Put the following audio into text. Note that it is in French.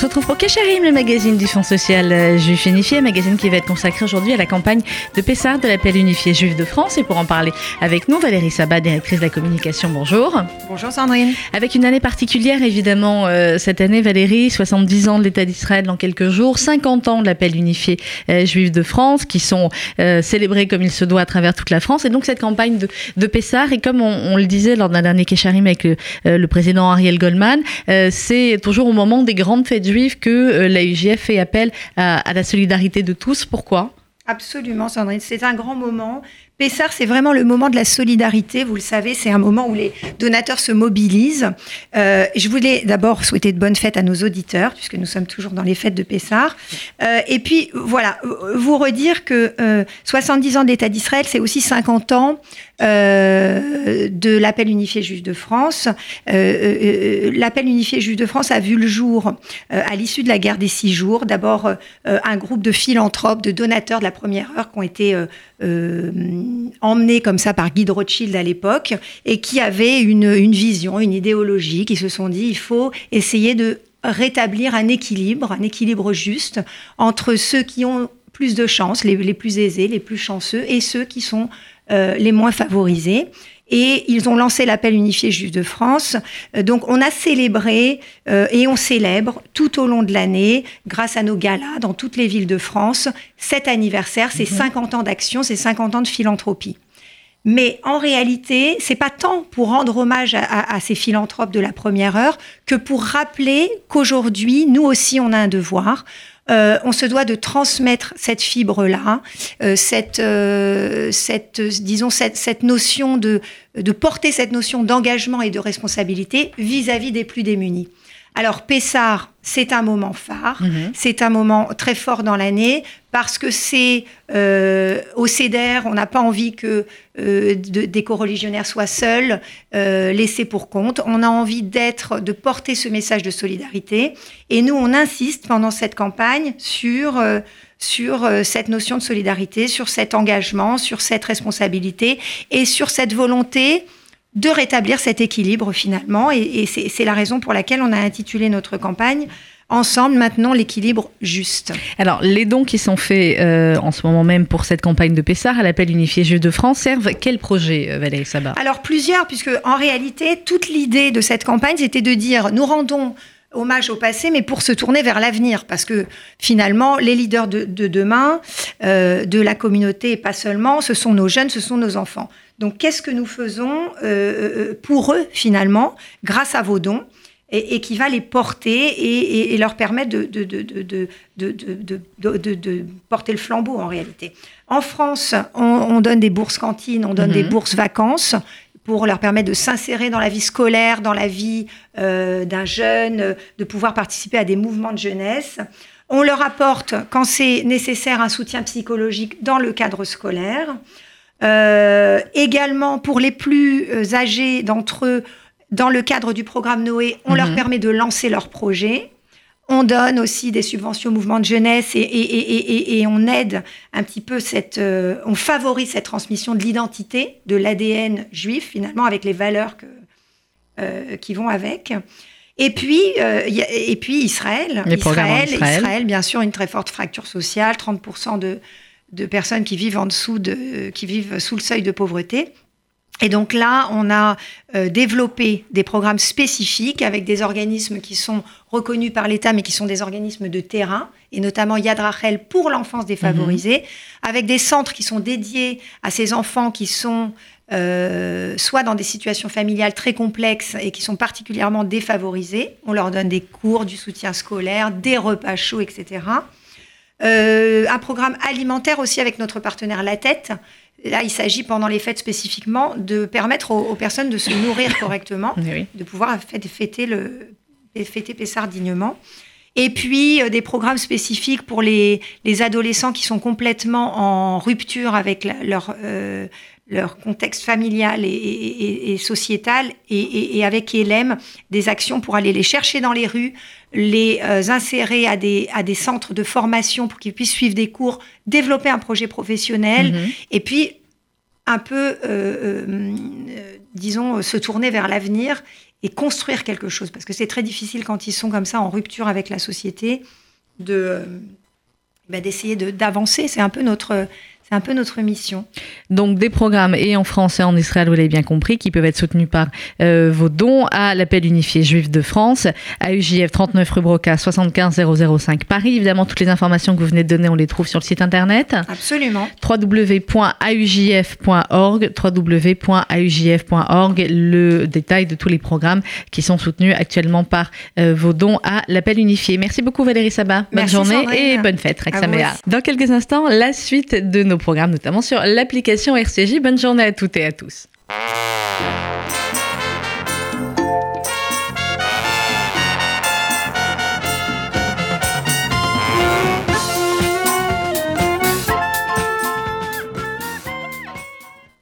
se retrouve pour Kacharim, le magazine du Fonds social euh, juif unifié, magazine qui va être consacré aujourd'hui à la campagne de Pessard de l'appel unifié juif de France. Et pour en parler avec nous, Valérie Sabat, directrice de la communication, bonjour. Bonjour Sandrine. Avec une année particulière, évidemment, euh, cette année, Valérie, 70 ans de l'État d'Israël dans quelques jours, 50 ans de l'appel unifié euh, juif de France, qui sont célébrés comme il se doit à travers toute la France. Et donc cette campagne de, de Pessard, et comme on, le disait lors d'un dernier Kacharim avec le, président Ariel Goldman, c'est toujours au moment des grandes fêtes que euh, la UGF fait appel à, la solidarité de tous. Pourquoi? Absolument, Sandrine. C'est un grand moment. Pessard, c'est vraiment le moment de la solidarité. Vous le savez, c'est un moment où les donateurs se mobilisent. Euh, je voulais d'abord souhaiter de bonnes fêtes à nos auditeurs, puisque nous sommes toujours dans les fêtes de Pessard. Euh, et puis, voilà, vous redire que 70 ans de l'État d'Israël, c'est aussi 50 ans euh, de l'appel unifié juif de France. Euh, euh, l'appel unifié juif de France a vu le jour à l'issue de la guerre des six jours. D'abord, un groupe de philanthropes, de donateurs de la première heure qui ont été emmenés comme ça par Guy de Rothschild à l'époque et qui avaient une, vision, une idéologie, qui se sont dit il faut essayer de rétablir un équilibre, un équilibre juste entre ceux qui ont plus de chance, les, plus aisés, les plus chanceux, et ceux qui sont euh, les moins favorisés. Et ils ont lancé l'appel unifié juif de France. Euh, donc on a célébré euh, et on célèbre tout au long de l'année, grâce à nos galas dans toutes les villes de France, cet anniversaire, ces 50 mhm. ans d'action, ces 50 ans de philanthropie. Mais en réalité, c'est pas tant pour rendre hommage à, ces philanthropes de la première heure que pour rappeler qu'aujourd'hui, nous aussi, on a un devoir. Euh, on se doit de transmettre cette fibre-là, euh, cette, euh, cette, disons, cette, notion de, de porter cette notion d'engagement et de responsabilité vis-à-vis des plus démunis. Alors, Pessard, c'est un moment phare, mhm. c'est un moment très fort dans l'année, parce que c'est euh, au CEDER, on n'a pas envie que euh, des co-religionnaires soient seuls, euh, laissés pour compte. On a envie d'être, de porter ce message de solidarité. Et nous, on insiste pendant cette campagne sur sur cette notion de solidarité, sur cet engagement, sur cette responsabilité et sur cette volonté de rétablir cet équilibre finalement. Et, c'est la raison pour laquelle on a intitulé notre campagne ensemble maintenant l'équilibre juste. Alors, les dons qui sont faits euh, en ce moment même pour cette campagne de Pessard à l'appel unifié Jeux de France servent quel projet, euh, Valérie Sabat? Alors, plusieurs, puisque en réalité, toute l'idée de cette campagne, c'était de dire nous rendons hommage au passé, mais pour se tourner vers l'avenir, parce que finalement, les leaders de, demain, euh, de la communauté, et pas seulement, ce sont nos jeunes, ce sont nos enfants. Donc, qu'est-ce que nous faisons euh, euh, pour eux, finalement, grâce à vos dons et, qui va les porter et, leur permettre de, de, porter le flambeau en réalité. En France, on, donne des bourses cantines, on donne des mhm. bourses vacances pour leur permettre de s'insérer dans la vie scolaire, dans la vie euh, d'un jeune, de pouvoir participer à des mouvements de jeunesse. On leur apporte, quand c'est nécessaire, un soutien psychologique dans le cadre scolaire. Euh, également, pour les plus euh, âgés d'entre eux, dans le cadre du programme Noé, on leur mhm. permet de lancer leur projet. On donne aussi des subventions au mouvement de jeunesse et, on aide un petit peu cette, euh, on favorise cette transmission de l'identité, de l'ADN juif finalement avec les valeurs que, qui vont avec. Et puis, et puis Israël, Israël, Israël, bien sûr, une très forte fracture sociale, 30% de, de personnes qui vivent en dessous de, qui vivent sous le seuil de pauvreté. Et donc là, on a euh, développé des programmes spécifiques avec des organismes qui sont reconnus par l'État, mais qui sont des organismes de terrain, et notamment Yad Rachel pour l'enfance défavorisée, mhm. avec des centres qui sont dédiés à ces enfants qui sont euh, soit dans des situations familiales très complexes et qui sont particulièrement défavorisés. On leur donne des cours, du soutien scolaire, des repas chauds, etc. Euh, un programme alimentaire aussi avec notre partenaire La Tête. Là, il s'agit pendant les fêtes spécifiquement de permettre aux, personnes de se nourrir correctement, de pouvoir fêter, le, fêter Pessard dignement. Et puis euh, des programmes spécifiques pour les, adolescents qui sont complètement en rupture avec leur, euh, leur contexte familial et, sociétal, et, avec ELM, des actions pour aller les chercher dans les rues, les euh, insérer à des, à des centres de formation pour qu'ils puissent suivre des cours, développer un projet professionnel, mhm. et puis un peu euh, euh, disons, se tourner vers l'avenir et construire quelque chose. Parce que c'est très difficile quand ils sont comme ça en rupture avec la société de bah, d'essayer d'avancer. C'est un peu notre c'est un peu notre mission. Donc des programmes et en France et en Israël, vous l'avez bien compris, qui peuvent être soutenus par euh, vos dons à l'appel unifié juif de France, à UJF 39 rue Broca 75 005 Paris. Évidemment, toutes les informations que vous venez de donner, on les trouve sur le site internet. Absolument. www.aujf.org, www.aujf.org, le détail de tous les programmes qui sont soutenus actuellement par euh, vos dons à l'appel unifié. Merci beaucoup Valérie Sabat. Bonne journée et bonne fête, Rexaméa. Dans quelques instants, la suite de nos programme notamment sur l'application RCJ. Bonne journée à toutes et à tous.